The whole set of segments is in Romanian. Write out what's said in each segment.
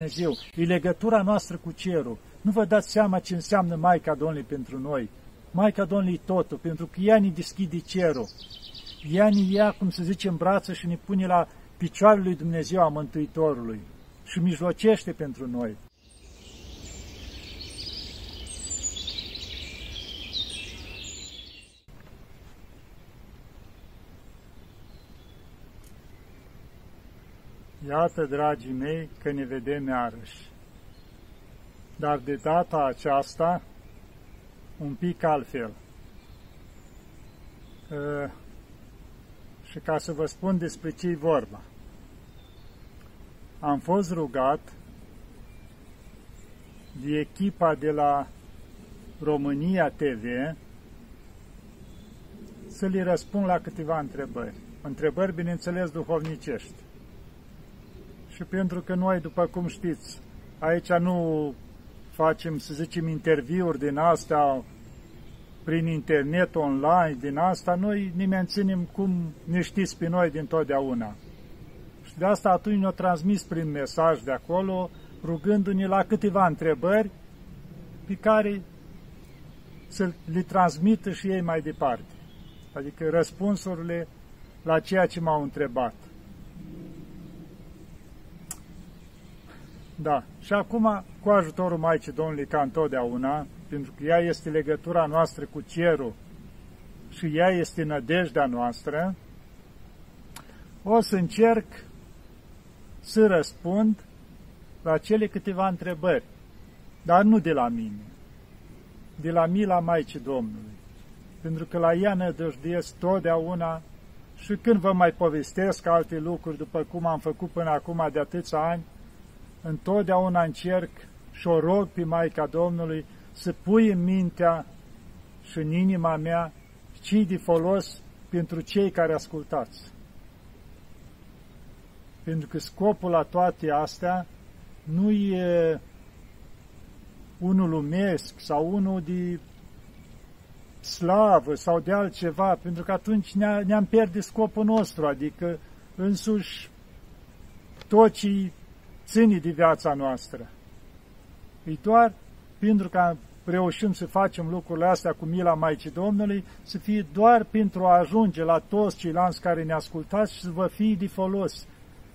Dumnezeu, e legătura noastră cu cerul. Nu vă dați seama ce înseamnă Maica Domnului pentru noi. Maica Domnului totul, pentru că ea ne deschide cerul. Ea ne ia, cum să zice, în brață și ne pune la picioarele lui Dumnezeu a Mântuitorului și mijlocește pentru noi. Iată, dragii mei, că ne vedem iarăși. Dar de data aceasta, un pic altfel. Uh, și ca să vă spun despre ce vorba. Am fost rugat de echipa de la România TV să le răspund la câteva întrebări. Întrebări, bineînțeles, duhovnicești. Și pentru că noi, după cum știți, aici nu facem, să zicem, interviuri din astea prin internet, online, din asta, noi ne menținem cum ne știți pe noi din totdeauna. Și de asta atunci ne-o transmis prin mesaj de acolo, rugându-ne la câteva întrebări pe care să le transmită și ei mai departe. Adică răspunsurile la ceea ce m-au întrebat. Da. Și acum, cu ajutorul Maicii Domnului, ca întotdeauna, pentru că ea este legătura noastră cu cerul și ea este nădejdea noastră, o să încerc să răspund la cele câteva întrebări, dar nu de la mine, de la mila Maicii Domnului, pentru că la ea nădăjduiesc totdeauna și când vă mai povestesc alte lucruri, după cum am făcut până acum de atâția ani, întotdeauna încerc și o rog pe Maica Domnului să pui în mintea și în inima mea ce de folos pentru cei care ascultați. Pentru că scopul la toate astea nu e unul lumesc sau unul de slavă sau de altceva, pentru că atunci ne-am pierdut scopul nostru, adică însuși tot ce ține de viața noastră. E doar pentru că reușim să facem lucrurile astea cu mila Maicii Domnului, să fie doar pentru a ajunge la toți ceilalți care ne ascultați și să vă fie de folos.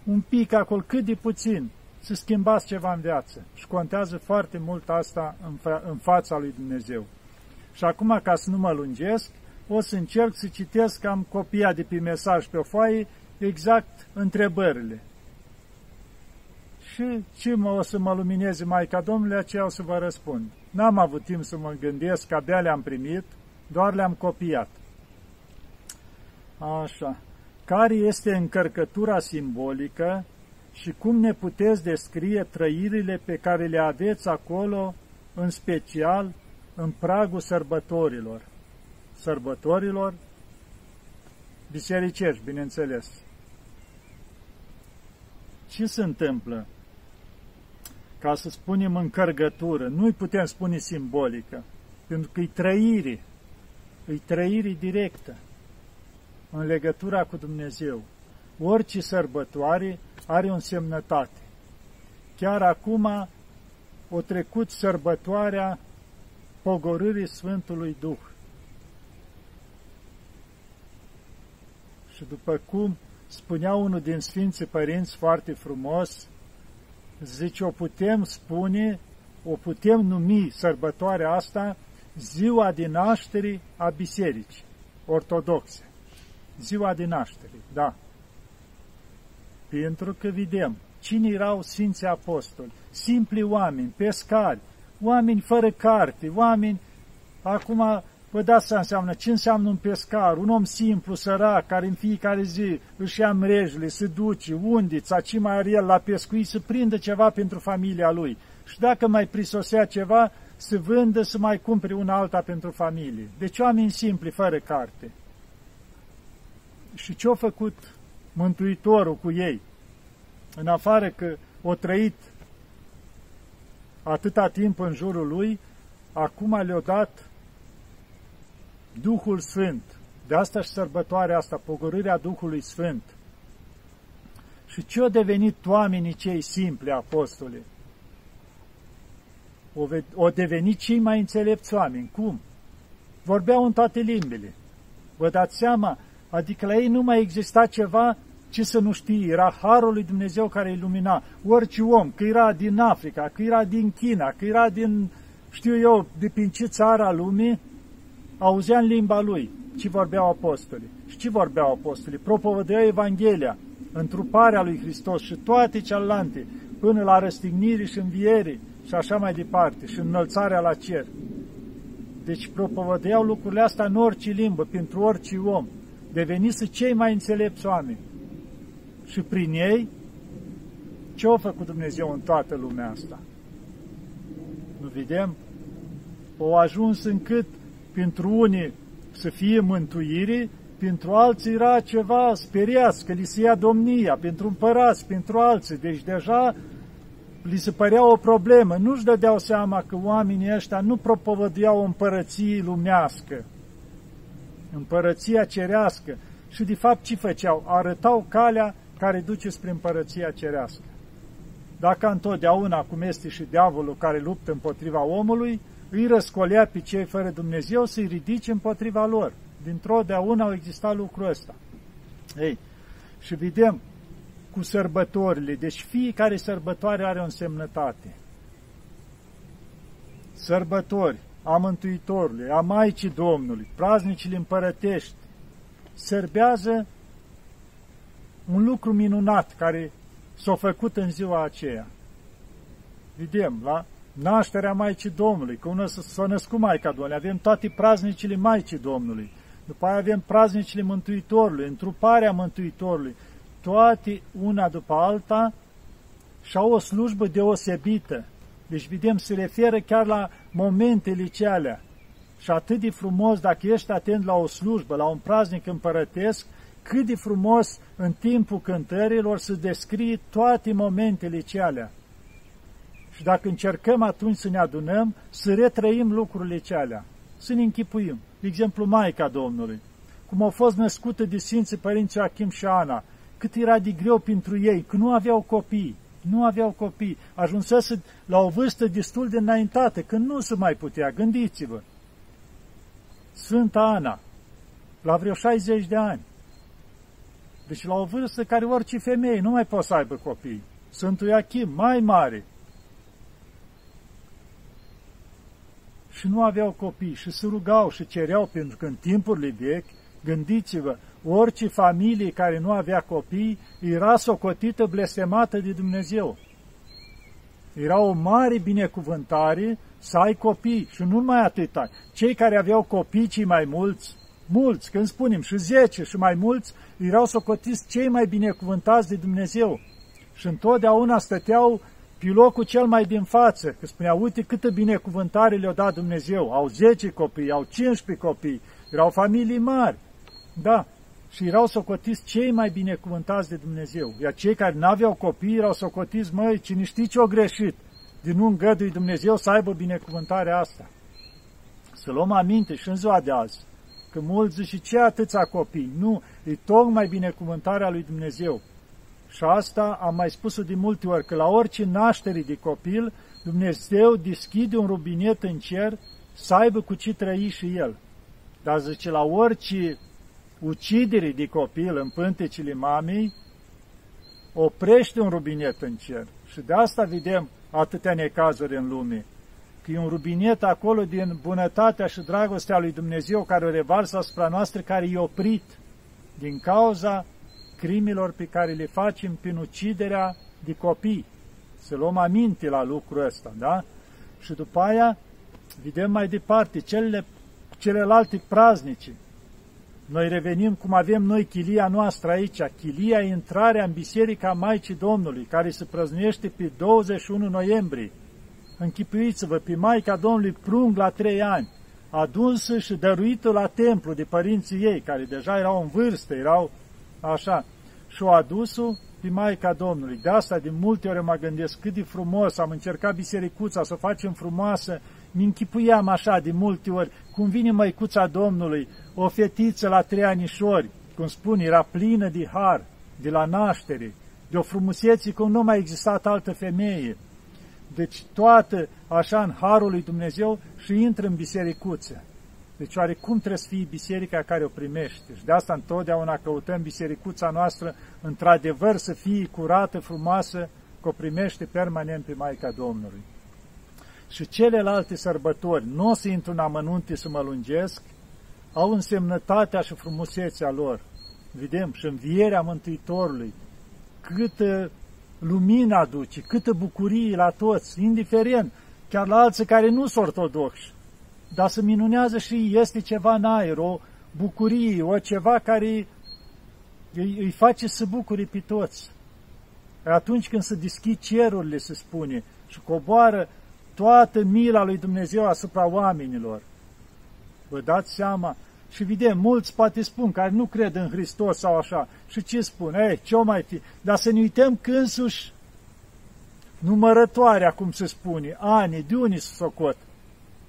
Un pic acolo, cât de puțin, să schimbați ceva în viață. Și contează foarte mult asta în, fa în fața lui Dumnezeu. Și acum, ca să nu mă lungesc, o să încerc să citesc, am copia de pe mesaj pe o foaie, exact întrebările și ce mă, o să mă lumineze Maica Domnului, aceea o să vă răspund. N-am avut timp să mă gândesc, că abia le-am primit, doar le-am copiat. Așa. Care este încărcătura simbolică și cum ne puteți descrie trăirile pe care le aveți acolo, în special în pragul sărbătorilor? Sărbătorilor bisericești, bineînțeles. Ce se întâmplă? Ca să spunem încărgătură, nu-i putem spune simbolică, pentru că e trăire, e trăire directă în legătura cu Dumnezeu. Orice sărbătoare are o însemnătate. Chiar acum o trecut sărbătoarea pogorârii Sfântului Duh. Și după cum spunea unul din Sfinții Părinți foarte frumos, zice, o putem spune, o putem numi sărbătoarea asta ziua de naștere a bisericii ortodoxe. Ziua de naștere, da. Pentru că vedem cine erau Sfinții Apostoli, simpli oameni, pescari, oameni fără carte, oameni, acum Vă dați să înseamnă ce înseamnă un pescar, un om simplu, sărac, care în fiecare zi își ia mrejele, se duce, undița, ce mai are el la pescuit, să prindă ceva pentru familia lui. Și dacă mai prisosea ceva, să vândă, să mai cumpere una alta pentru familie. Deci oameni simpli, fără carte. Și ce-a făcut Mântuitorul cu ei? În afară că o trăit atâta timp în jurul lui, acum le-a dat Duhul Sfânt. De asta și sărbătoarea asta, pogorârea Duhului Sfânt. Și ce au devenit oamenii cei simpli, apostoli? o, o devenit cei mai înțelepți oameni. Cum? Vorbeau în toate limbile. Vă dați seama? Adică la ei nu mai exista ceva ce să nu știi. Era Harul lui Dumnezeu care ilumina orice om, că era din Africa, că era din China, că era din, știu eu, de prin ce țara lumii, auzea în limba lui ce vorbeau apostolii. Și ce vorbeau apostolii? Propovădeau Evanghelia, întruparea lui Hristos și toate celelalte, până la răstignirii și învierii și așa mai departe, și înălțarea la cer. Deci propovădeau lucrurile astea în orice limbă, pentru orice om. Devenise cei mai înțelepți oameni. Și prin ei, ce a făcut Dumnezeu în toată lumea asta? Nu vedem? Au ajuns încât pentru unii să fie mântuire, pentru alții era ceva speriați, că li se ia domnia, pentru împărați, pentru alții. Deci deja li se părea o problemă. Nu-și dădeau seama că oamenii ăștia nu propovăduiau o împărăție lumească, împărăția cerească. Și de fapt ce făceau? Arătau calea care duce spre împărăția cerească. Dacă întotdeauna, cum este și diavolul care luptă împotriva omului, îi răscolea pe cei fără Dumnezeu să-i ridice împotriva lor. Dintr-o deauna au existat lucrul ăsta. Ei, și vedem cu sărbătorile. Deci fiecare sărbătoare are o însemnătate. Sărbători a Mântuitorului, a Maicii Domnului, praznicile împărătești, sărbează un lucru minunat care s-a făcut în ziua aceea. Vedem, la nașterea Maicii Domnului, că unul s-a născut Maica Domnului, avem toate praznicile Maicii Domnului, după aia avem praznicile Mântuitorului, întruparea Mântuitorului, toate una după alta și au o slujbă deosebită. Deci, vedem, se referă chiar la momentele cealea. Și atât de frumos, dacă ești atent la o slujbă, la un praznic împărătesc, cât de frumos în timpul cântărilor să descrie toate momentele cealea. Și dacă încercăm atunci să ne adunăm, să retrăim lucrurile cealea, să ne închipuim. De exemplu, Maica Domnului, cum au fost născută de Sfinții Părinții Achim și Ana, cât era de greu pentru ei, că nu aveau copii, nu aveau copii, ajunsese la o vârstă destul de înaintată, când nu se mai putea, gândiți-vă. Sfânta Ana, la vreo 60 de ani, deci la o vârstă care orice femeie nu mai poate să aibă copii. Sfântul Iachim, mai mare. Și nu aveau copii și se rugau și cereau, pentru că în timpurile vechi, gândiți-vă, orice familie care nu avea copii era socotită blestemată de Dumnezeu. Era o mare binecuvântare să ai copii și nu numai atâta. Cei care aveau copii cei mai mulți, mulți, când spunem și zece și mai mulți, erau socotiți cei mai binecuvântați de Dumnezeu. Și întotdeauna stăteau pe locul cel mai din față, că spunea, uite câtă binecuvântare le-a dat Dumnezeu. Au 10 copii, au 15 copii, erau familii mari. Da, și erau socotiți cei mai binecuvântați de Dumnezeu. Iar cei care n-aveau copii erau socotiți, măi, cine știi ce-o greșit, din nu îngădui Dumnezeu să aibă binecuvântarea asta. Să luăm aminte și în ziua de azi, că mulți zic și ce atâția copii? Nu, e tocmai binecuvântarea lui Dumnezeu. Și asta am mai spus-o de multe ori, că la orice naștere de copil, Dumnezeu deschide un rubinet în cer să aibă cu ce trăi și el. Dar zice, la orice ucidere de copil în pântecile mamei, oprește un rubinet în cer. Și de asta vedem atâtea necazuri în lume. Că e un rubinet acolo din bunătatea și dragostea lui Dumnezeu care o revarsă asupra noastră, care e oprit din cauza crimilor pe care le facem prin uciderea de copii. Să luăm aminte la lucrul ăsta, da? Și după aia, vedem mai departe, cele, celelalte praznice, noi revenim cum avem noi chilia noastră aici, chilia intrarea în Biserica Maicii Domnului, care se prăznuiește pe 21 noiembrie. Închipuiți-vă, pe Maica Domnului prung la trei ani, adunsă și dăruită la templu de părinții ei, care deja erau în vârstă, erau așa, și o adus-o pe Maica Domnului. De asta, de multe ori mă gândesc cât de frumos, am încercat bisericuța să o facem frumoasă, mi închipuiam așa de multe ori, cum vine Măicuța Domnului, o fetiță la trei anișori, cum spun, era plină de har, de la naștere, de o frumusețe cum nu mai existat altă femeie. deci toată așa în Harul lui Dumnezeu și intră în bisericuță. Deci oare cum trebuie să fie biserica care o primește? Și de asta întotdeauna căutăm bisericuța noastră într-adevăr să fie curată, frumoasă, că o primește permanent pe Maica Domnului. Și celelalte sărbători, nu o să intru în amănunte să mă lungesc, au însemnătatea și frumusețea lor. Vedem și învierea Mântuitorului, câtă lumină aduce, câtă bucurie la toți, indiferent, chiar la alții care nu sunt ortodoxi. Dar se minunează și este ceva în aer, o bucurie, o ceva care îi, îi face să bucure pe toți. Atunci când se deschid cerurile, se spune, și coboară toată mila lui Dumnezeu asupra oamenilor. Vă dați seama? Și vedem, mulți poate spun, care nu cred în Hristos sau așa. Și ce spun? Ei, ce o mai fi? Dar să ne uităm că însuși numărătoarea, cum se spune, ani, de unii se socot,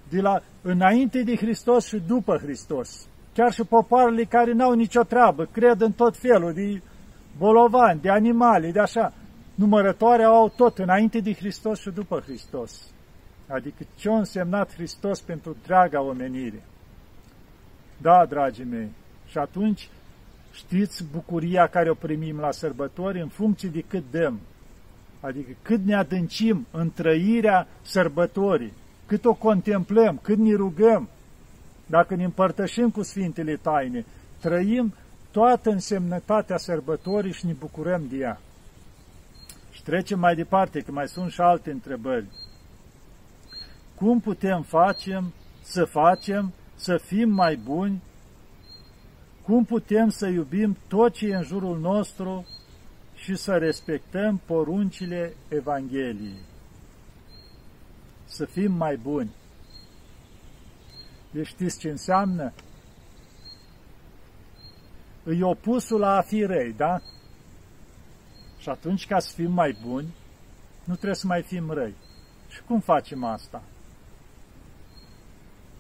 de la înainte de Hristos și după Hristos. Chiar și popoarele care n-au nicio treabă, cred în tot felul de bolovani, de animale, de așa. Numărătoarea au tot înainte de Hristos și după Hristos. Adică ce a însemnat Hristos pentru întreaga omenire. Da, dragii mei, și atunci știți bucuria care o primim la sărbători în funcție de cât dăm. Adică cât ne adâncim în trăirea sărbătorii, cât o contemplăm, cât ne rugăm, dacă ne împărtășim cu Sfintele Taine, trăim toată însemnătatea sărbătorii și ne bucurăm de ea. Și trecem mai departe, că mai sunt și alte întrebări. Cum putem facem să facem să fim mai buni? Cum putem să iubim tot ce e în jurul nostru și să respectăm poruncile Evangheliei? Să fim mai buni. Deci știți ce înseamnă? Îi opusul la a fi răi, da? Și atunci, ca să fim mai buni, nu trebuie să mai fim răi. Și cum facem asta?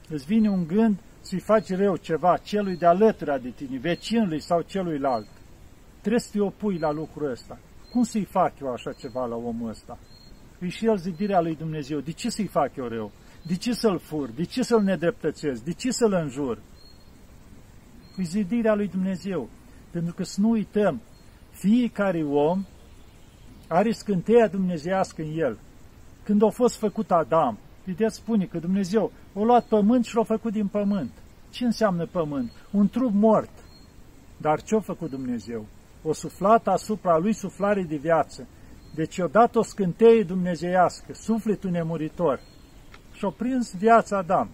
Îți vine un gând să-i faci rău ceva celui de alături de tine, vecinului sau celuilalt. Trebuie să te opui la lucrul ăsta. Cum să-i fac eu așa ceva la omul ăsta? E și el zidirea lui Dumnezeu. De ce să-i fac eu rău? De ce să-l fur? De ce să-l nedreptățesc? De ce să-l înjur? E zidirea lui Dumnezeu. Pentru că să nu uităm, fiecare om are scânteia dumnezească în el. Când a fost făcut Adam, vedeți, spune că Dumnezeu a luat pământ și l-a făcut din pământ. Ce înseamnă pământ? Un trup mort. Dar ce a făcut Dumnezeu? O suflat asupra lui suflare de viață. Deci i-a dat o scânteie dumnezeiască, sufletul nemuritor. Și-a prins viața Adam.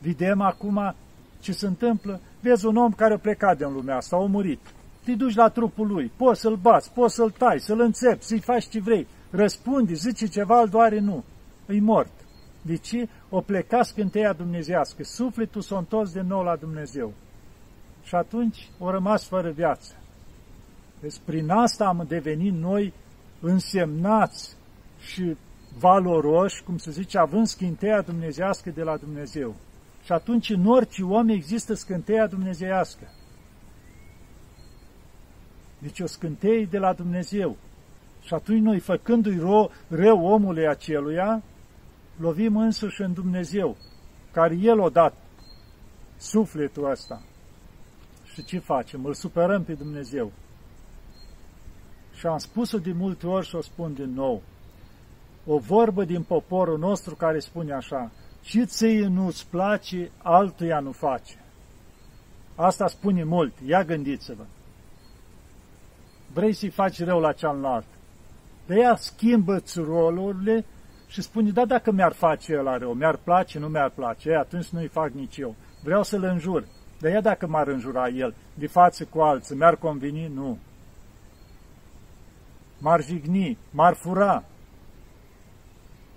Vedem acum ce se întâmplă. Vezi un om care a plecat din lumea asta, a murit te duci la trupul lui, poți să-l bați, poți să-l tai, să-l înțepți, să-i faci ce vrei, răspunde, zice ceva, îl doare, nu, îi mort. De ce? O pleca scânteia dumnezească, sufletul s-a întors de nou la Dumnezeu. Și atunci o rămas fără viață. Deci prin asta am devenit noi însemnați și valoroși, cum se zice, având scânteia dumnezească de la Dumnezeu. Și atunci în orice om există scânteia dumnezeiască. Deci o scânteie de la Dumnezeu. Și atunci noi, făcându-i rău, rău omului aceluia, lovim însuși în Dumnezeu, care El o dat sufletul ăsta. Și ce facem? Îl superăm pe Dumnezeu. Și am spus-o de multe ori și o spun din nou. O vorbă din poporul nostru care spune așa, ce ție nu-ți place, altuia nu face. Asta spune mult, ia gândiți-vă vrei să-i faci rău la cealaltă. De ea schimbă rolurile și spune, da, dacă mi-ar face el rău, mi-ar place, nu mi-ar place, atunci nu-i fac nici eu. Vreau să-l înjur. De ea dacă m-ar înjura el, de față cu alții, mi-ar conveni? Nu. M-ar jigni, m-ar fura.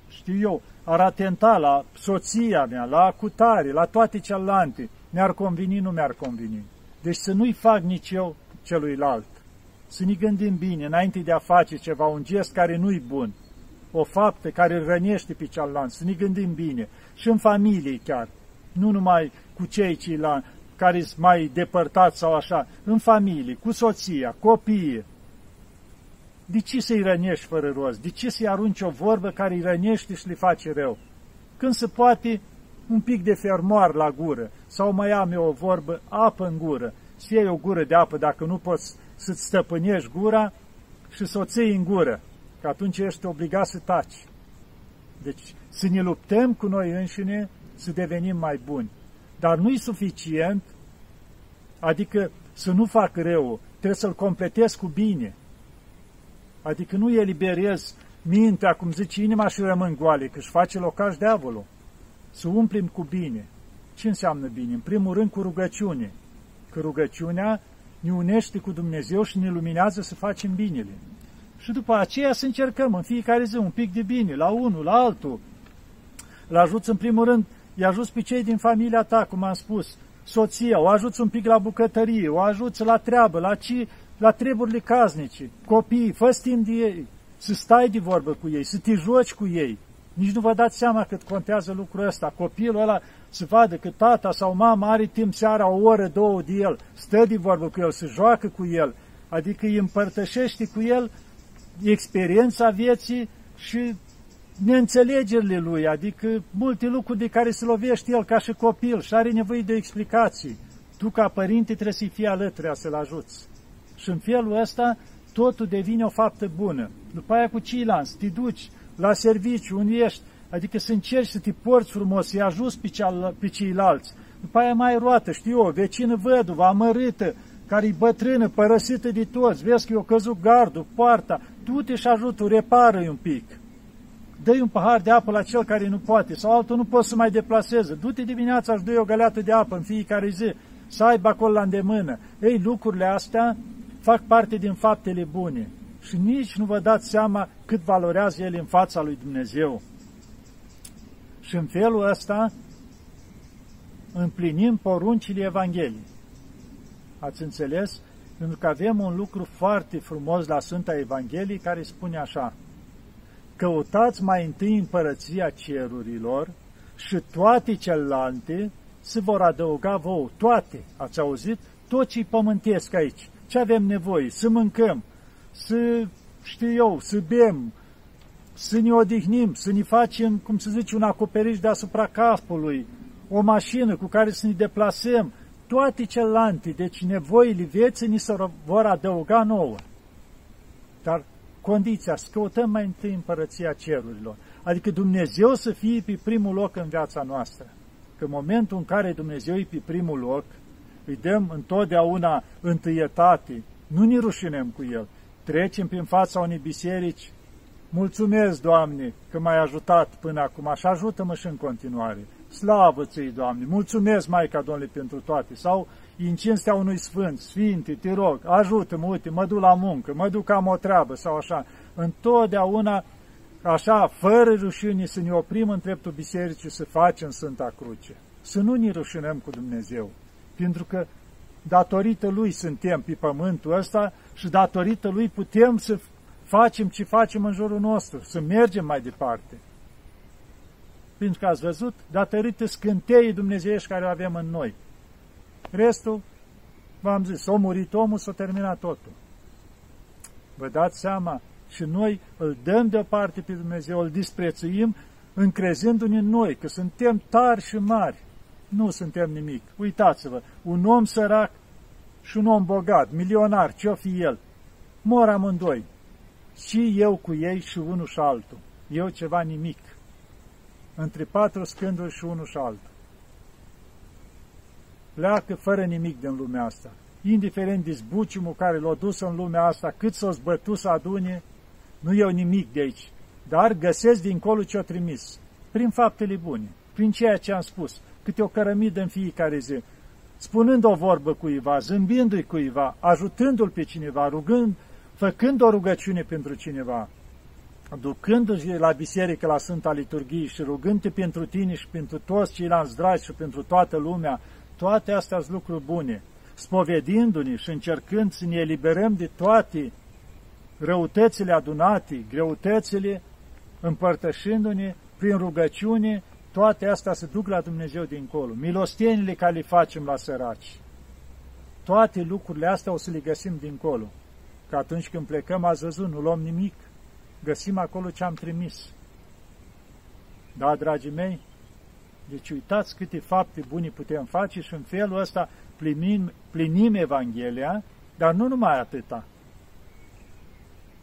Știu eu, ar atenta la soția mea, la acutare, la toate celelalte. Mi-ar conveni, nu mi-ar conveni. Deci să nu-i fac nici eu celuilalt să ne gândim bine înainte de a face ceva, un gest care nu-i bun, o faptă care îl rănește pe cealaltă, să ne gândim bine și în familie chiar, nu numai cu cei ceilalți care sunt mai depărtați sau așa, în familie, cu soția, copiii. De ce să-i rănești fără rost? De ce să-i arunci o vorbă care îi rănește și le face rău? Când se poate un pic de fermoar la gură, sau mai am eu o vorbă, apă în gură, să iei o gură de apă dacă nu poți să-ți stăpânești gura și să o ții în gură, că atunci ești obligat să taci. Deci să ne luptăm cu noi înșine să devenim mai buni. Dar nu-i suficient, adică să nu fac rău, trebuie să-l completez cu bine. Adică nu eliberez mintea, cum zice inima, și rămân goale, că își face locaș diavolul. Să umplim cu bine. Ce înseamnă bine? În primul rând cu rugăciune. Că rugăciunea ne unește cu Dumnezeu și ne luminează să facem binele. Și după aceea să încercăm în fiecare zi un pic de bine, la unul, la altul. L ajuți în primul rând, i ajuți pe cei din familia ta, cum am spus, soția, o ajuți un pic la bucătărie, o ajuți la treabă, la, ci, la treburile casnice, copiii, fă timp de ei, să stai de vorbă cu ei, să te joci cu ei. Nici nu vă dați seama cât contează lucrul ăsta. Copilul ăla să vadă că tata sau mama are timp seara o oră, două de el, stă de vorbă cu el, să joacă cu el, adică îi împărtășește cu el experiența vieții și neînțelegerile lui, adică multe lucruri de care se lovește el ca și copil și are nevoie de explicații. Tu, ca părinte, trebuie să-i fii alături, să-l ajuți. Și în felul ăsta, totul devine o faptă bună. După aia cu ceilalți, te duci la serviciu, unde ești, adică să încerci să te porți frumos, să-i ajuți pe, ceal, pe ceilalți. După aia mai roată, știu eu, vecină văduvă, amărâtă, care e bătrână, părăsită de toți, vezi că i-o căzut gardul, poarta, du-te și ajută, repară-i un pic. dă un pahar de apă la cel care nu poate, sau altul nu poate să mai deplaseze. Du-te dimineața și dă o găleată de apă în fiecare zi, să aibă acolo la îndemână. Ei, lucrurile astea fac parte din faptele bune și nici nu vă dați seama cât valorează ele în fața lui Dumnezeu. Și în felul ăsta împlinim poruncile Evangheliei. Ați înțeles? Pentru că avem un lucru foarte frumos la Sfânta Evanghelie care spune așa, Căutați mai întâi împărăția cerurilor și toate celelalte se vor adăuga vouă. Toate, ați auzit? Tot ce pământesc aici. Ce avem nevoie? Să mâncăm, să, știu eu, să bem, să ne odihnim, să ne facem, cum să zice, un acoperiș deasupra capului, o mașină cu care să ne deplasăm, toate celelalte, deci nevoile vieții ni se vor adăuga nouă. Dar condiția, să căutăm mai întâi împărăția cerurilor. Adică Dumnezeu să fie pe primul loc în viața noastră. Că în momentul în care Dumnezeu e pe primul loc, îi dăm întotdeauna întâietate, nu ne rușinem cu El. Trecem prin fața unei biserici, mulțumesc, Doamne, că m-ai ajutat până acum, așa ajută-mă și în continuare. Slavă ți Doamne! Mulțumesc, Maica Domnului, pentru toate. Sau în cinstea unui sfânt, Sfinte, te rog, ajută-mă, uite, mă duc la muncă, mă duc am o treabă sau așa. Întotdeauna, așa, fără rușine, să ne oprim în dreptul bisericii să facem Sfânta Cruce. Să nu ne rușinăm cu Dumnezeu. Pentru că datorită Lui suntem pe pământul ăsta și datorită Lui putem să facem ce facem în jurul nostru, să mergem mai departe pentru că ați văzut, datorită scânteii dumnezeiești care o avem în noi. Restul, v-am zis, s-a murit omul, s-a terminat totul. Vă dați seama? Și noi îl dăm deoparte pe Dumnezeu, îl disprețuim, încrezându-ne în noi, că suntem tari și mari. Nu suntem nimic. Uitați-vă, un om sărac și un om bogat, milionar, ce-o fi el, mor amândoi. Și eu cu ei și unul și altul. Eu ceva nimic între patru scânduri și unul și altul. Pleacă fără nimic din lumea asta. Indiferent de zbuciumul care l-a dus în lumea asta, cât s-o zbătu să adune, nu iau nimic de aici, dar găsesc dincolo ce-o trimis, prin faptele bune, prin ceea ce am spus, câte o cărămidă în fiecare zi, spunând o vorbă cuiva, zâmbindu-i cuiva, ajutându-l pe cineva, rugând, făcând o rugăciune pentru cineva, ducându-și la biserică la Sfânta Liturghie și rugându-te pentru tine și pentru toți ceilalți dragi și pentru toată lumea, toate astea sunt lucruri bune, spovedindu-ne și încercând să ne eliberăm de toate răutățile adunate, greutățile, împărtășindu-ne prin rugăciune, toate astea se duc la Dumnezeu dincolo. Milostenile care le facem la săraci. Toate lucrurile astea o să le găsim dincolo. că atunci când plecăm, ați văzut, nu luăm nimic, găsim acolo ce am trimis. Da, dragii mei? Deci uitați câte fapte bune putem face și în felul ăsta plinim, plinim Evanghelia, dar nu numai atâta.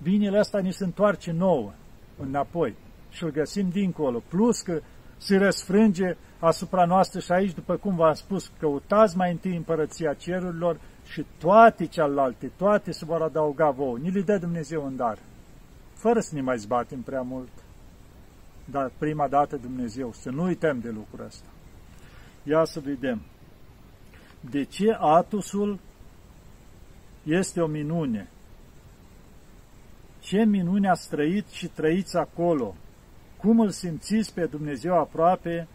Binele ăsta ni se întoarce nouă, înapoi, și îl găsim dincolo. Plus că se răsfrânge asupra noastră și aici, după cum v-am spus, căutați mai întâi împărăția cerurilor și toate celelalte, toate se vor adăuga vouă. Ni le dă Dumnezeu în dar, fără să ne mai zbatem prea mult. Dar prima dată Dumnezeu, să nu uităm de lucrul ăsta. Ia să vedem. De ce Atusul este o minune? Ce minune a trăit și trăiți acolo? Cum îl simțiți pe Dumnezeu aproape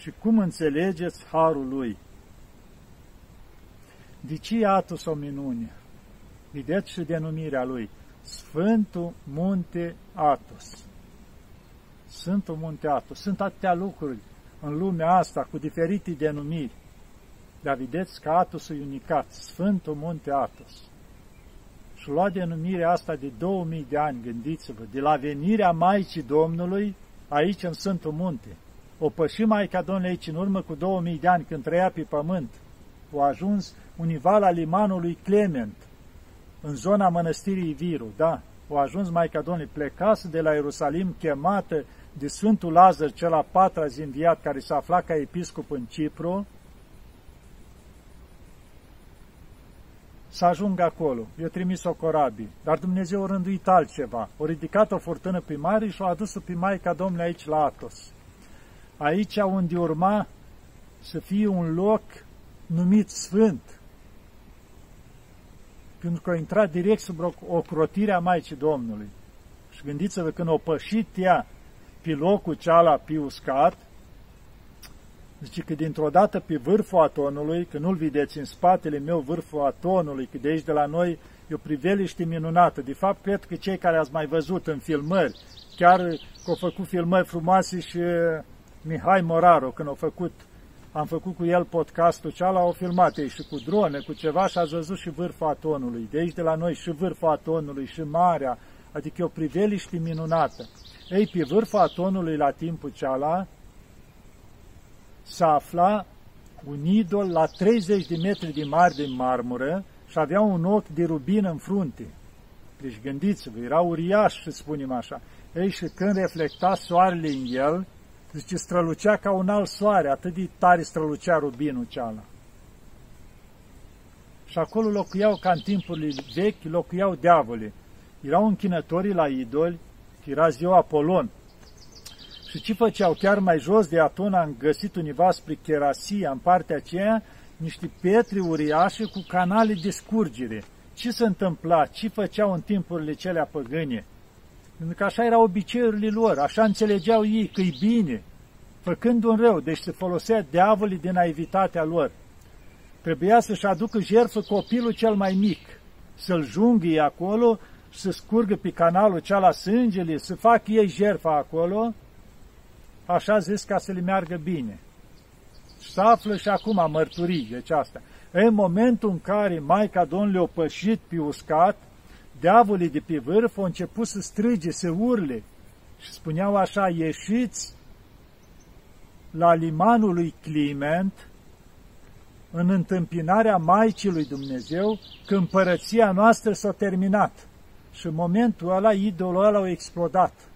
și cum înțelegeți harul Lui? De ce Atos o minune? Vedeți și denumirea Lui. Sfântul Munte Atos. Sfântul Munte Atos. Sunt atâtea lucruri în lumea asta cu diferite denumiri. Dar vedeți că Atos e unicat. Sfântul Munte Atos și lua denumirea asta de 2000 de ani, gândiți-vă, de la venirea Maicii Domnului aici în Sfântul Munte. O păși Maica Domnului aici în urmă cu 2000 de ani când trăia pe pământ. O ajuns univa la limanului Clement, în zona mănăstirii Viru, da, o ajuns Maica Domnului, plecase de la Ierusalim, chemată de Sfântul Lazar, cel a patra zi înviat, care s-a aflat ca episcop în Cipru, să ajungă acolo. I-a trimis o corabie. Dar Dumnezeu a rânduit altceva. A ridicat o furtună pe mare și a adus-o pe Maica Domnului aici la Atos. Aici unde urma să fie un loc numit Sfânt. Pentru că a intrat direct sub ocrotirea Maicii Domnului. Și gândiți-vă, când a pășit ea pe locul ceala pe uscat, Zice că dintr-o dată pe vârful atonului, că nu-l vedeți în spatele meu vârful atonului, că de aici de la noi e o priveliște minunată. De fapt, cred că cei care ați mai văzut în filmări, chiar că au făcut filmări frumoase și uh, Mihai Moraru, când au făcut, am făcut cu el podcastul ceala, au filmat ei și cu drone, cu ceva și ați văzut și vârful atonului. De aici de la noi și vârful atonului și marea, adică e o priveliște minunată. Ei, pe vârful atonului la timpul ceala, se afla un idol la 30 de metri de mare de marmură și avea un ochi de rubin în frunte. Deci gândiți-vă, era uriaș, să spunem așa. Ei, și când reflecta soarele în el, zice, strălucea ca un alt soare, atât de tare strălucea rubinul ceala. Și acolo locuiau, ca în timpurile vechi, locuiau diavole. Erau închinătorii la idoli, că era ziua Apolon, și ce făceau? Chiar mai jos de atunci am găsit univa spre Cherasia, în partea aceea, niște pietre uriașe cu canale de scurgere. Ce se întâmpla? Ce făceau în timpurile celea păgâne? Pentru că așa erau obiceiurile lor, așa înțelegeau ei că e bine, făcând un rău, deci se folosea diavolii din naivitatea lor. Trebuia să-și aducă jertfă copilul cel mai mic, să-l junghie acolo, să scurgă pe canalul la sângele, să facă ei jertfa acolo, așa zis ca să le meargă bine. Și să află și acum mărturii, deci asta. În momentul în care Maica Domnului a pășit pe uscat, diavolii de pe vârf au început să strige, să urle și spuneau așa, ieșiți la limanul lui Climent, în întâmpinarea Maicii lui Dumnezeu, când părăția noastră s-a terminat. Și în momentul ăla, idolul ăla a explodat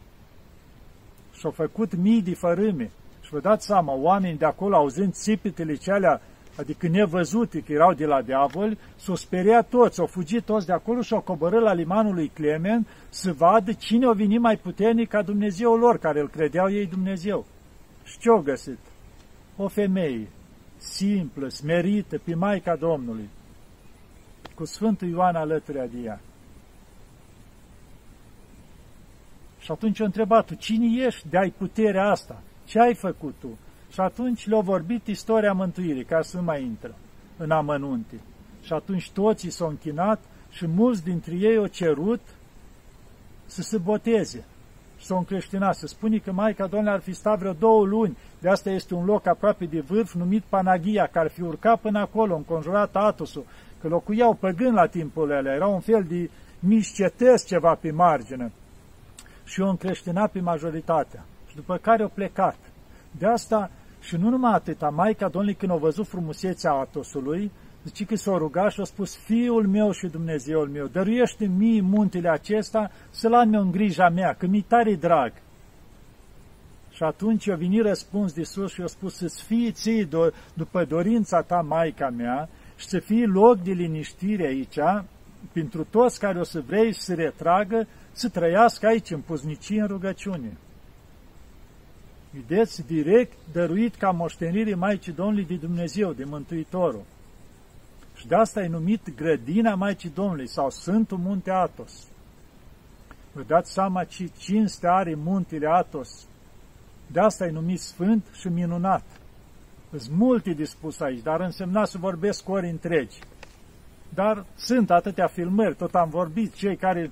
și-au făcut mii de fărâme. Și vă dați seama, oamenii de acolo, auzind țipitele celea, adică nevăzute, că erau de la diavol, s-au speriat toți, au fugit toți de acolo și au coborât la limanul lui Clement să vadă cine o venit mai puternic ca Dumnezeu lor, care îl credeau ei Dumnezeu. Și ce au găsit? O femeie simplă, smerită, pe Maica Domnului, cu Sfântul Ioan alături de ea. Și atunci a întrebat tu, cine ești de ai puterea asta? Ce ai făcut tu? Și atunci le-a vorbit istoria mântuirii, ca să nu mai intră în amănunte. Și atunci toții s-au închinat și mulți dintre ei au cerut să se boteze și s-au încreștinat. Se spune că Maica Domnului ar fi stat vreo două luni. De asta este un loc aproape de vârf numit Panagia, care ar fi urcat până acolo, înconjurat Atosul, că locuiau păgâni la timpul ăla. Era un fel de mișcetesc ceva pe margine. Și o încreștinat pe majoritatea. Și după care au plecat. De asta, și nu numai atâta, Maica Domnului când a văzut frumusețea Atosului, zice că s-a rugat și a spus, Fiul meu și Dumnezeul meu, dăruiește mie muntele acesta să-l am eu în grija mea, că mi tare drag. Și atunci a venit răspuns de sus și a spus să-ți fie ție do- după dorința ta, Maica mea, și să fie loc de liniștire aici, pentru toți care o să vrei să se retragă, să trăiască aici în puznicie, în rugăciune. Vedeți, direct dăruit ca moștenire Maicii Domnului de Dumnezeu, de Mântuitorul. Și de asta e numit grădina Maicii Domnului sau Sfântul Munte Atos. Vă dați seama ce cinste are muntele Atos. De asta e numit Sfânt și minunat. Sunt multe de spus aici, dar însemna să vorbesc ori întregi. Dar sunt atâtea filmări, tot am vorbit, cei care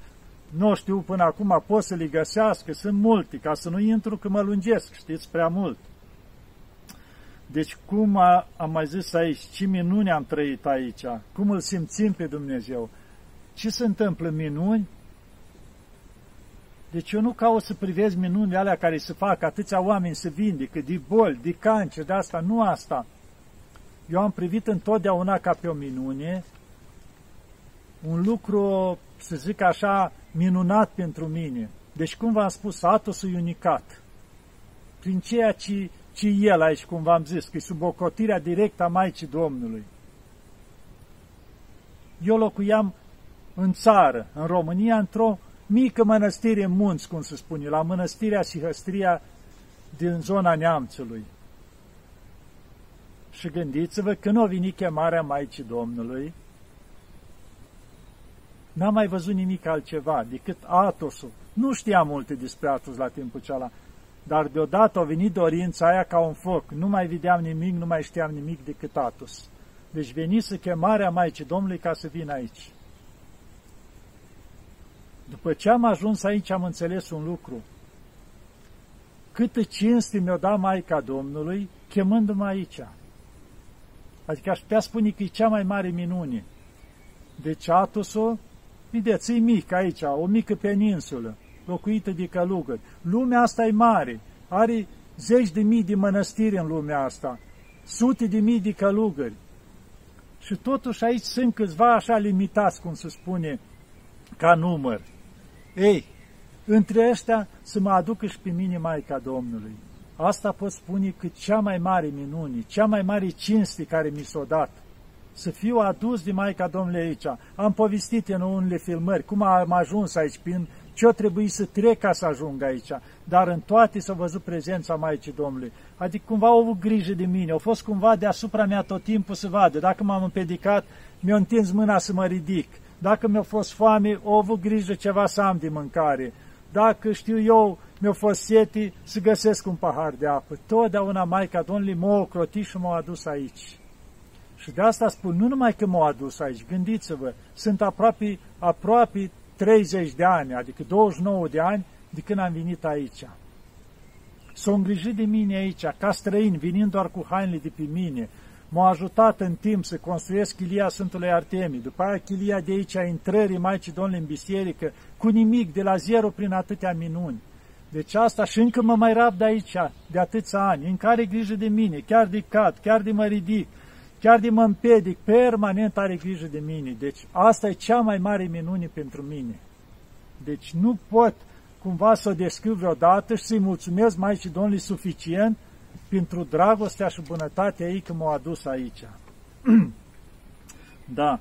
nu știu până acum pot să le găsească, sunt multe, ca să nu intru că mă lungesc, știți, prea mult. Deci cum a, am mai zis aici, ce minuni am trăit aici, cum îl simțim pe Dumnezeu, ce se întâmplă minuni, deci eu nu caut să privesc minunile alea care se fac, atâția oameni se vindecă de boli, de cancer, de asta, nu asta. Eu am privit întotdeauna ca pe o minune, un lucru, să zic așa, minunat pentru mine. Deci, cum v-am spus, Atosul e unicat. Prin ceea ce, ce el aici, cum v-am zis, că e sub ocotirea directă a Maicii Domnului. Eu locuiam în țară, în România, într-o mică mănăstire în munți, cum se spune, la mănăstirea Sihăstria din zona Neamțului. Și gândiți-vă, când a venit chemarea Maicii Domnului, n-am mai văzut nimic altceva decât Atosul. Nu știam multe despre Atos la timpul ceala, dar deodată a venit dorința aia ca un foc. Nu mai vedeam nimic, nu mai știam nimic decât Atos. Deci venise chemarea Maicii Domnului ca să vin aici. După ce am ajuns aici, am înțeles un lucru. Câtă cinste mi-o dat Maica Domnului, chemându-mă aici. Adică aș putea spune că e cea mai mare minune. Deci Atosul, vedeți, e mic aici, o mică peninsulă, locuită de călugări. Lumea asta e mare, are zeci de mii de mănăstiri în lumea asta, sute de mii de călugări. Și totuși aici sunt câțiva așa limitați, cum se spune, ca număr. Ei, între ăștia să mă aducă și pe mine Maica Domnului. Asta pot spune că cea mai mare minune, cea mai mare cinste care mi s-a dat, să fiu adus de Maica Domnului aici. Am povestit în unele filmări cum am ajuns aici, prin ce o trebuie să trec ca să ajung aici, dar în toate s-a văzut prezența Maicii Domnului. Adică cumva au avut grijă de mine, au fost cumva deasupra mea tot timpul să vadă. Dacă m-am împedicat, mi-au întins mâna să mă ridic dacă mi-a fost foame, o avut grijă ceva să am de mâncare. Dacă știu eu, mi-a fost seti, să găsesc un pahar de apă. Totdeauna Maica Domnului m-a ocrotit și m-a adus aici. Și de asta spun, nu numai că m-a adus aici, gândiți-vă, sunt aproape, aproape 30 de ani, adică 29 de ani de când am venit aici. S-au îngrijit de mine aici, ca străin, venind doar cu hainele de pe mine, m-a ajutat în timp să construiesc chilia Sfântului Artemii, după aia chilia de aici a intrării Maicii Domnului în biserică, cu nimic, de la zero prin atâtea minuni. Deci asta și încă mă mai rab de aici, de atâția ani, în care grijă de mine, chiar de cad, chiar de mă ridic, chiar de mă împedic, permanent are grijă de mine. Deci asta e cea mai mare minune pentru mine. Deci nu pot cumva să o descriu vreodată și să-i mulțumesc Maicii Domnului suficient pentru dragostea și bunătatea ei că m-au adus aici. da.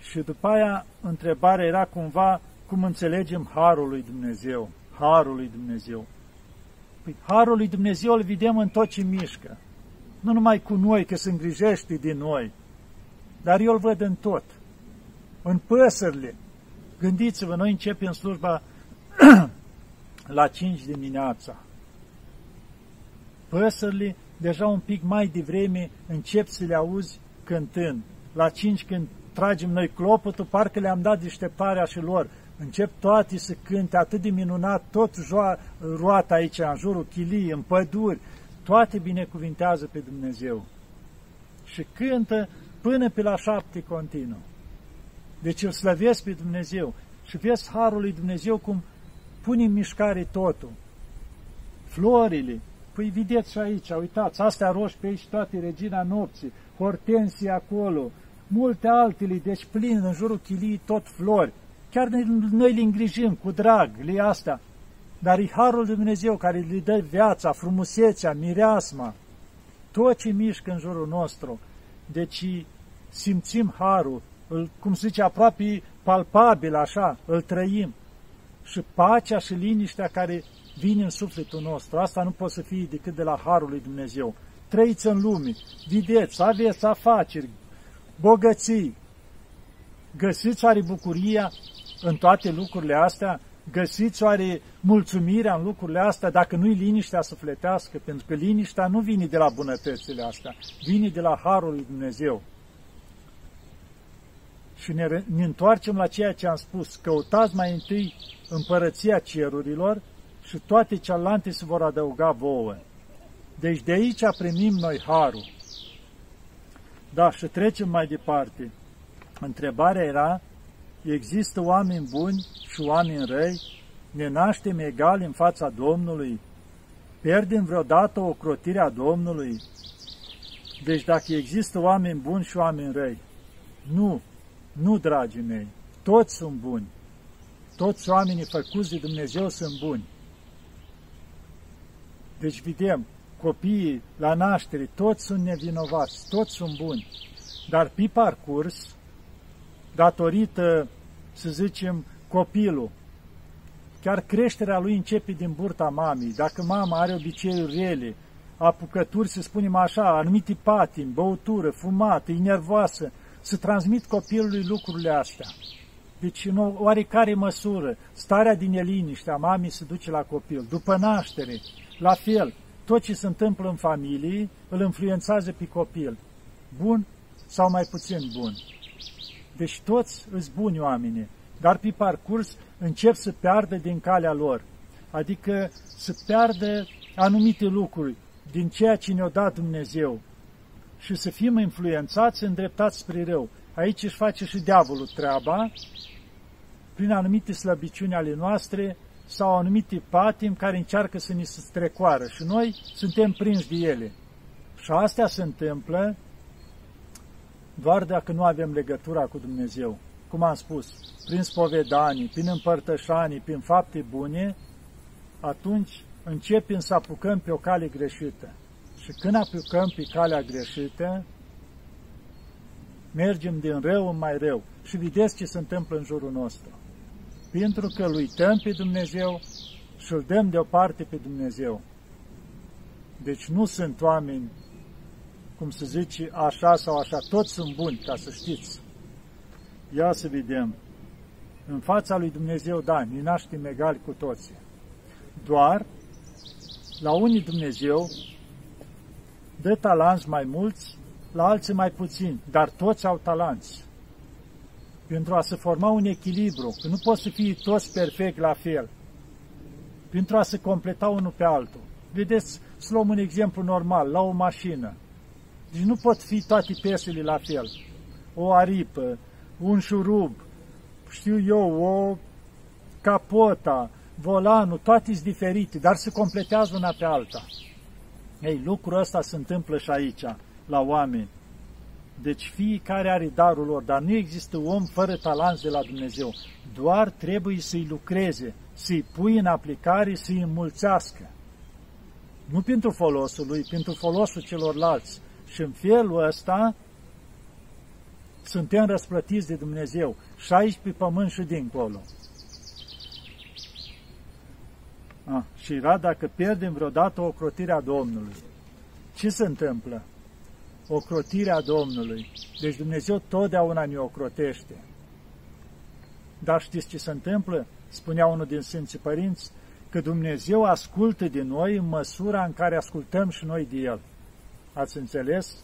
Și după aia, întrebarea era cumva cum înțelegem Harul lui Dumnezeu. Harul lui Dumnezeu. Păi, Harul lui Dumnezeu îl vedem în tot ce mișcă. Nu numai cu noi, că se îngrijește de noi, dar eu îl văd în tot. În păsările. Gândiți-vă, noi începem slujba la 5 dimineața păsările, deja un pic mai devreme încep să le auzi cântând. La cinci când tragem noi clopotul, parcă le-am dat deșteptarea și lor. Încep toate să cânte atât de minunat, tot joa, roata aici, în jurul chilii, în păduri, toate binecuvintează pe Dumnezeu. Și cântă până pe la șapte continuu. Deci îl slăvesc pe Dumnezeu. Și vezi harul lui Dumnezeu cum pune în mișcare totul. Florile, păi vedeți și aici, uitați, astea roși pe aici toate, regina nopții, hortensie acolo, multe altele, deci plin în jurul chilii tot flori. Chiar noi le îngrijim cu drag, le astea. Dar e Harul Dumnezeu care le dă viața, frumusețea, mireasma, tot ce mișcă în jurul nostru. Deci simțim Harul, îl, cum se zice, aproape palpabil așa, îl trăim. Și pacea și liniștea care vine în sufletul nostru, asta nu poate să fie decât de la Harul lui Dumnezeu. Trăiți în lume, vedeți, aveți afaceri, bogății, găsiți oare bucuria în toate lucrurile astea? Găsiți oare mulțumirea în lucrurile astea dacă nu-i liniștea sufletească? Pentru că liniștea nu vine de la bunătățile astea, vine de la Harul lui Dumnezeu. Și ne, ne întoarcem la ceea ce am spus, căutați mai întâi împărăția cerurilor și toate celelalte se vor adăuga vouă. Deci de aici primim noi harul. Da, și trecem mai departe. Întrebarea era, există oameni buni și oameni răi? Ne naștem egali în fața Domnului? Pierdem vreodată o crotire a Domnului? Deci dacă există oameni buni și oameni răi, nu, nu, dragii mei, toți sunt buni. Toți oamenii făcuți de Dumnezeu sunt buni. Deci vedem, copiii la naștere, toți sunt nevinovați, toți sunt buni. Dar pe parcurs, datorită, să zicem, copilul, chiar creșterea lui începe din burta mamei. Dacă mama are obiceiuri rele, apucături, să spunem așa, anumite patini, băutură, fumată, e nervoasă, să transmit copilului lucrurile astea. Deci, în oarecare măsură, starea din neliniște a mamei se duce la copil. După naștere, la fel, tot ce se întâmplă în familie îl influențează pe copil. Bun sau mai puțin bun. Deci toți îți buni oameni, dar pe parcurs încep să piardă din calea lor. Adică să piardă anumite lucruri din ceea ce ne-a dat Dumnezeu și să fim influențați, îndreptați spre rău. Aici își face și diavolul treaba, prin anumite slăbiciuni ale noastre, sau anumite patim care încearcă să ne strecoară și noi suntem prinși de ele. Și astea se întâmplă doar dacă nu avem legătura cu Dumnezeu. Cum am spus, prin spovedanii, prin împărtășanii, prin fapte bune, atunci începem să apucăm pe o cale greșită. Și când apucăm pe calea greșită, mergem din rău în mai rău. Și vedeți ce se întâmplă în jurul nostru pentru că îl uităm pe Dumnezeu și îl dăm deoparte pe Dumnezeu. Deci nu sunt oameni, cum se zice, așa sau așa, toți sunt buni, ca să știți. Ia să vedem. În fața lui Dumnezeu, da, ne naștem egali cu toții. Doar, la unii Dumnezeu dă talanți mai mulți, la alții mai puțini, dar toți au talanți pentru a se forma un echilibru, că nu pot să fie toți perfect la fel, pentru a se completa unul pe altul. Vedeți, să luăm un exemplu normal, la o mașină. Deci nu pot fi toate piesele la fel. O aripă, un șurub, știu eu, o capota, volanul, toate sunt diferite, dar se completează una pe alta. Ei, lucrul ăsta se întâmplă și aici, la oameni. Deci fiecare are darul lor, dar nu există om fără talent de la Dumnezeu. Doar trebuie să-i lucreze, să-i pui în aplicare, să-i înmulțească. Nu pentru folosul lui, pentru folosul celorlalți. Și în felul ăsta suntem răsplătiți de Dumnezeu și aici pe pământ și dincolo. Ah, și era dacă pierdem vreodată o crotire a Domnului. Ce se întâmplă? ocrotirea Domnului. Deci Dumnezeu totdeauna ne ocrotește. Dar știți ce se întâmplă? Spunea unul din Sfinții Părinți, că Dumnezeu ascultă de noi în măsura în care ascultăm și noi de El. Ați înțeles?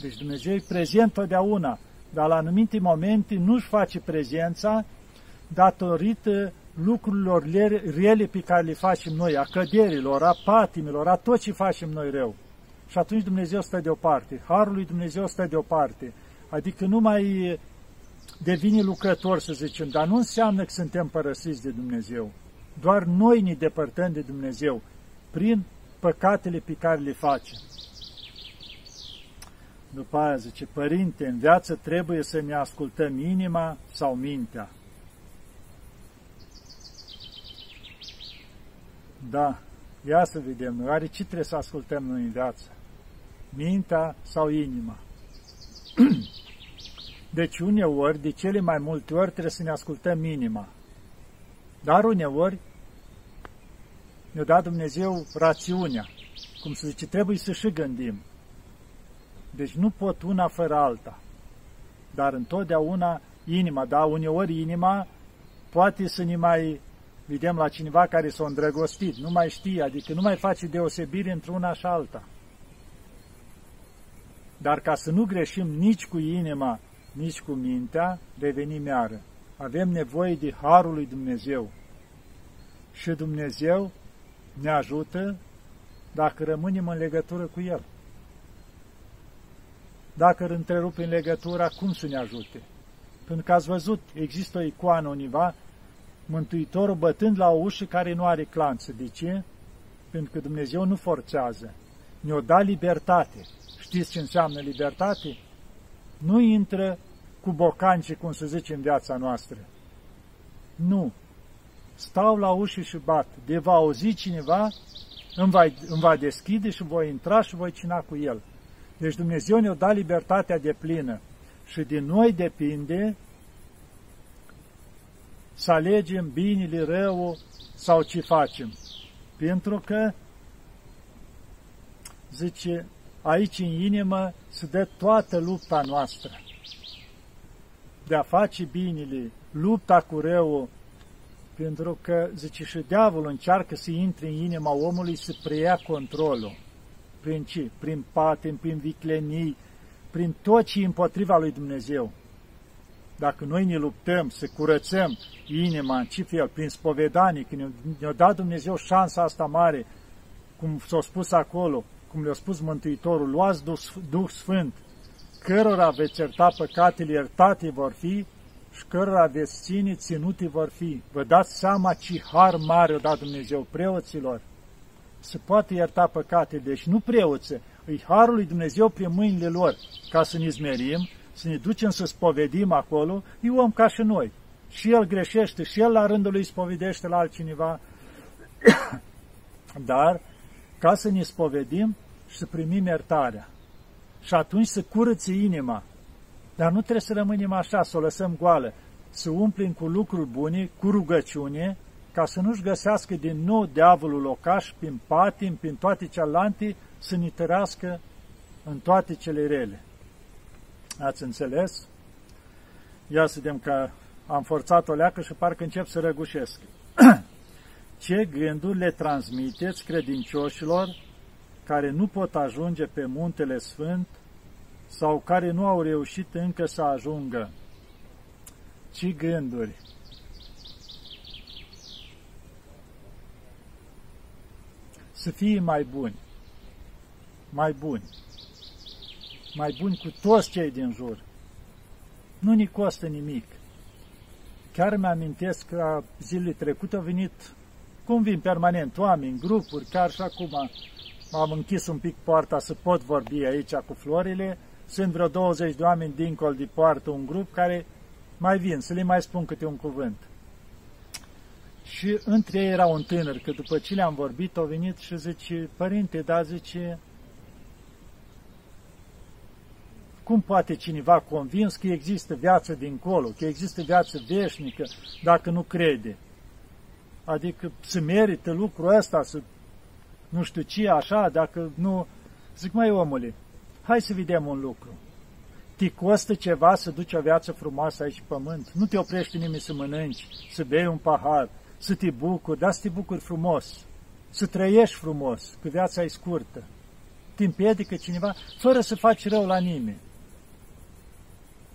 Deci Dumnezeu e prezent totdeauna, dar la anumite momente nu-și face prezența datorită lucrurilor rele pe care le facem noi, a căderilor, a patimilor, a tot ce facem noi rău. Și atunci Dumnezeu stă deoparte, Harul lui Dumnezeu stă deoparte. Adică nu mai devine lucrător, să zicem, dar nu înseamnă că suntem părăsiți de Dumnezeu. Doar noi ne depărtăm de Dumnezeu prin păcatele pe care le facem. După aia zice, Părinte, în viață trebuie să ne ascultăm inima sau mintea. Da, ia să vedem, oare ce trebuie să ascultăm noi în viață? Mintea sau inima? Deci uneori, de cele mai multe ori, trebuie să ne ascultăm inima. Dar uneori ne-a dat Dumnezeu rațiunea. Cum se zice, trebuie să și gândim. Deci nu pot una fără alta. Dar întotdeauna inima, da, uneori inima poate să ne mai vedem la cineva care s-a îndrăgostit, nu mai știe, adică nu mai face deosebire între una și alta. Dar ca să nu greșim nici cu inima, nici cu mintea, revenim iară. Avem nevoie de Harul lui Dumnezeu. Și Dumnezeu ne ajută dacă rămânem în legătură cu El. Dacă îl întrerupem legătura, cum să ne ajute? Pentru că ați văzut, există o icoană univa, Mântuitorul bătând la o ușă care nu are clanță. De ce? Pentru că Dumnezeu nu forțează. Ne-o da libertate. Știți ce înseamnă libertate? Nu intră cu bocanci, cum se zice în viața noastră. Nu. Stau la ușă și bat. De va auzi cineva, îmi va, îmi va deschide și voi intra și voi cina cu el. Deci Dumnezeu ne-a dat libertatea de plină și din noi depinde să alegem binele, rău sau ce facem. Pentru că, zice, aici în inimă se dă toată lupta noastră. De a face binele, lupta cu rău, pentru că, zice, și diavolul încearcă să intre în inima omului să preia controlul. Prin ce? Prin patim, prin viclenii, prin tot ce împotriva lui Dumnezeu. Dacă noi ne luptăm să curățăm inima, în ce fel? Prin spovedanie, când ne-a dat Dumnezeu șansa asta mare, cum s-a spus acolo, cum le-a spus Mântuitorul, luați Duh Sfânt, cărora veți ierta păcatele, iertate vor fi, și cărora veți ține, ținute vor fi. Vă dați seama ce har mare o dat Dumnezeu preoților să poată ierta păcate, deci nu preoță, îi harul lui Dumnezeu prin mâinile lor, ca să ne zmerim, să ne ducem să spovedim acolo, e om ca și noi. Și el greșește, și el la rândul lui spovedește la altcineva, dar ca să ne spovedim și să primim iertarea. Și atunci să curățe inima. Dar nu trebuie să rămânem așa, să o lăsăm goală, să umplem cu lucruri bune, cu rugăciune, ca să nu-și găsească din nou diavolul locaș prin patim, prin toate celelalte, să ne tărească în toate cele rele. Ați înțeles? Ia să vedem că am forțat o leacă și parcă încep să răgușesc. Ce gânduri le transmiteți credincioșilor care nu pot ajunge pe muntele sfânt sau care nu au reușit încă să ajungă? Ce gânduri? Să fie mai buni, mai buni, mai buni cu toți cei din jur. Nu ne costă nimic. Chiar mi-amintesc că zilele trecute au venit, cum vin permanent, oameni, grupuri, chiar și acum am închis un pic poarta să pot vorbi aici cu florile, sunt vreo 20 de oameni dincolo de poartă, un grup care mai vin, să le mai spun câte un cuvânt. Și între ei era un tânăr, că după ce le-am vorbit, au venit și zice, părinte, da, zice, cum poate cineva convins că există viață dincolo, că există viață veșnică, dacă nu crede? Adică să merită lucrul ăsta, să nu știu ce, așa, dacă nu... Zic, mai omule, hai să vedem un lucru. Te costă ceva să duci o viață frumoasă aici pe pământ? Nu te oprești nimeni să mănânci, să bei un pahar, să te bucuri, dar să te bucuri frumos, să trăiești frumos, că viața e scurtă. Te împiedică cineva fără să faci rău la nimeni.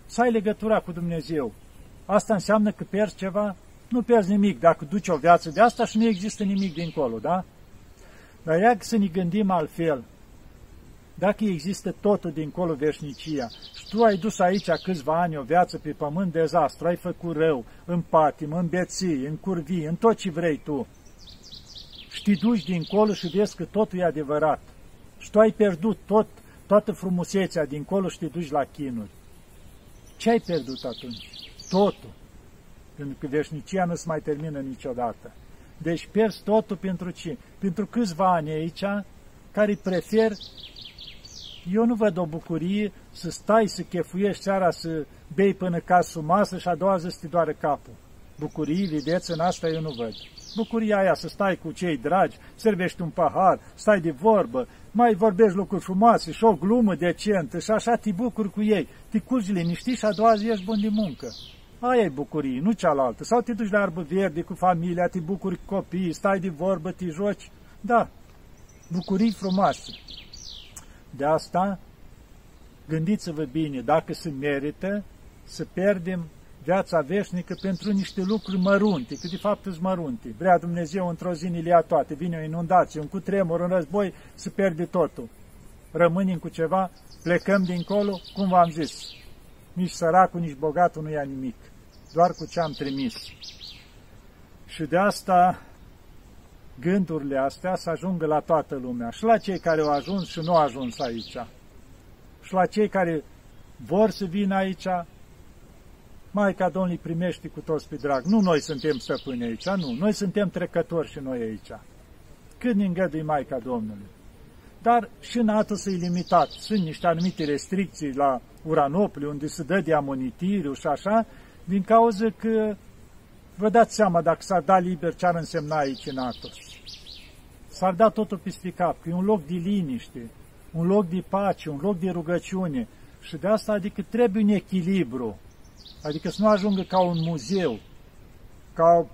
Să ai legătura cu Dumnezeu. Asta înseamnă că pierzi ceva? Nu pierzi nimic dacă duci o viață de asta și nu există nimic dincolo, da? Dar ia să ne gândim altfel. Dacă există totul dincolo veșnicia și tu ai dus aici câțiva ani o viață pe pământ dezastru, ai făcut rău, în patim, în beții, în curvii, în tot ce vrei tu, și te duci dincolo și vezi că totul e adevărat. Și tu ai pierdut tot, toată frumusețea dincolo și te duci la chinuri. Ce ai pierdut atunci? Totul. Pentru că veșnicia nu se mai termină niciodată. Deci pierzi totul pentru ce? Pentru câțiva ani aici, care prefer, eu nu văd o bucurie să stai, să chefuiești seara, să bei până ca masă și a doua zi să te doare capul. Bucurii, vedeți, în asta eu nu văd. Bucuria aia să stai cu cei dragi, servești un pahar, stai de vorbă, mai vorbești lucruri frumoase și o glumă decentă și așa te bucuri cu ei. Te culci liniștit și a doua zi ești bun de muncă. Aia e bucurie, nu cealaltă. Sau te duci la arbă verde cu familia, te bucuri cu copiii, stai de vorbă, te joci. Da, bucurii frumoase. De asta, gândiți-vă bine, dacă se merită să pierdem viața veșnică pentru niște lucruri mărunte, că de fapt sunt mărunte. Vrea Dumnezeu într-o zi le ia toate, vine o inundație, un cutremur, un război, se pierde totul. Rămânem cu ceva, plecăm dincolo, cum v-am zis, nici săracul, nici bogatul nu ia nimic, doar cu ce am trimis. Și de asta gândurile astea să ajungă la toată lumea, și la cei care au ajuns și nu au ajuns aici, și la cei care vor să vină aici, Maica Domnului primește cu toți pe drag. Nu noi suntem stăpâni aici, nu. Noi suntem trecători și noi aici. Cât ne îngădui Maica Domnului. Dar și NATO să limitat. Sunt niște anumite restricții la Uranopoli, unde se dă diamonitiriu și așa, din cauza că vă dați seama dacă s-ar da liber ce ar însemna aici în NATO. S-ar da totul peste cap, că e un loc de liniște, un loc de pace, un loc de rugăciune. Și de asta adică trebuie un echilibru Adică să nu ajungă ca un muzeu, ca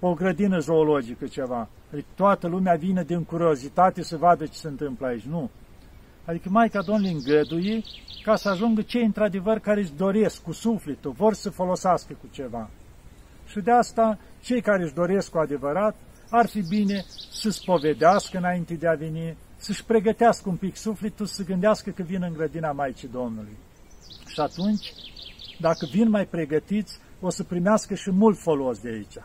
o grădină zoologică ceva. Adică toată lumea vine din curiozitate să vadă ce se întâmplă aici. Nu. Adică Maica Domnului îngăduie ca să ajungă cei într-adevăr care își doresc cu sufletul, vor să folosească cu ceva. Și de asta, cei care își doresc cu adevărat, ar fi bine să spovedească înainte de a veni, să-și pregătească un pic sufletul, să gândească că vin în grădina Maicii Domnului. Și atunci dacă vin mai pregătiți, o să primească și mult folos de aici.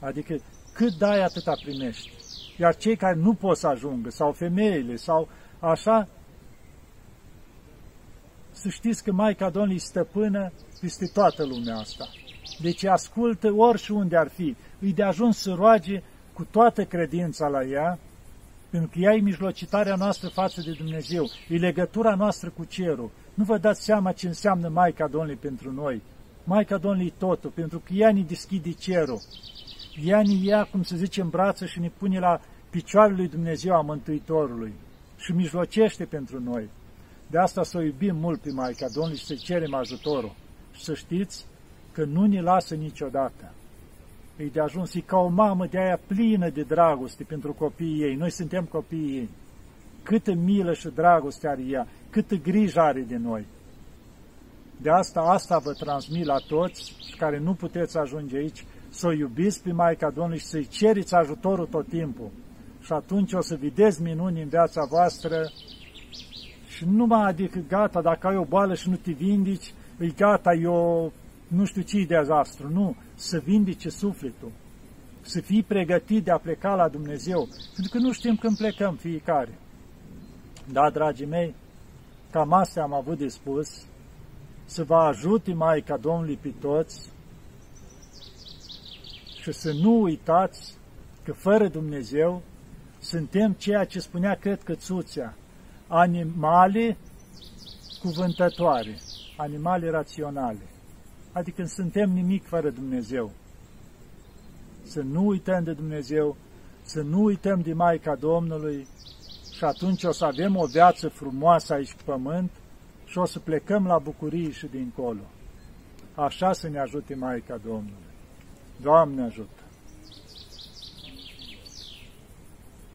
Adică cât dai, atâta primești. Iar cei care nu pot să ajungă, sau femeile, sau așa, să știți că Maica Domnului stăpână peste toată lumea asta. Deci ascultă ori și unde ar fi. Îi de ajuns să roage cu toată credința la ea, pentru că ea e mijlocitarea noastră față de Dumnezeu, e legătura noastră cu cerul. Nu vă dați seama ce înseamnă Maica Domnului pentru noi. Maica Domnului totul, pentru că ea ne deschide cerul. Ea ne ia, cum să zice, în brață și ne pune la picioarele lui Dumnezeu a Mântuitorului și mijlocește pentru noi. De asta să o iubim mult pe Maica Domnului și să cerem ajutorul. Și să știți că nu ne lasă niciodată. E de ajuns, e ca o mamă de aia plină de dragoste pentru copiii ei. Noi suntem copiii ei. Câtă milă și dragoste are ea câtă grijă are de noi. De asta, asta vă transmit la toți care nu puteți ajunge aici, să o iubiți pe Maica Domnului și să-i ceriți ajutorul tot timpul. Și atunci o să vedeți minuni în viața voastră și nu mai adică gata, dacă ai o boală și nu te vindici, e gata, eu nu știu ce dezastru. Nu, să vindice sufletul, să fii pregătit de a pleca la Dumnezeu, pentru că nu știm când plecăm fiecare. Da, dragii mei, Cam astea am avut de spus, să vă ajute Maica Domnului pe toți. Și să nu uitați că fără Dumnezeu suntem ceea ce spunea, cred că Țuțea, animale cuvântătoare, animale raționale. Adică suntem nimic fără Dumnezeu. Să nu uităm de Dumnezeu, să nu uităm de Maica Domnului, și atunci o să avem o viață frumoasă aici pe pământ și o să plecăm la bucurii și dincolo. Așa să ne ajute Maica Domnului. Doamne ajută!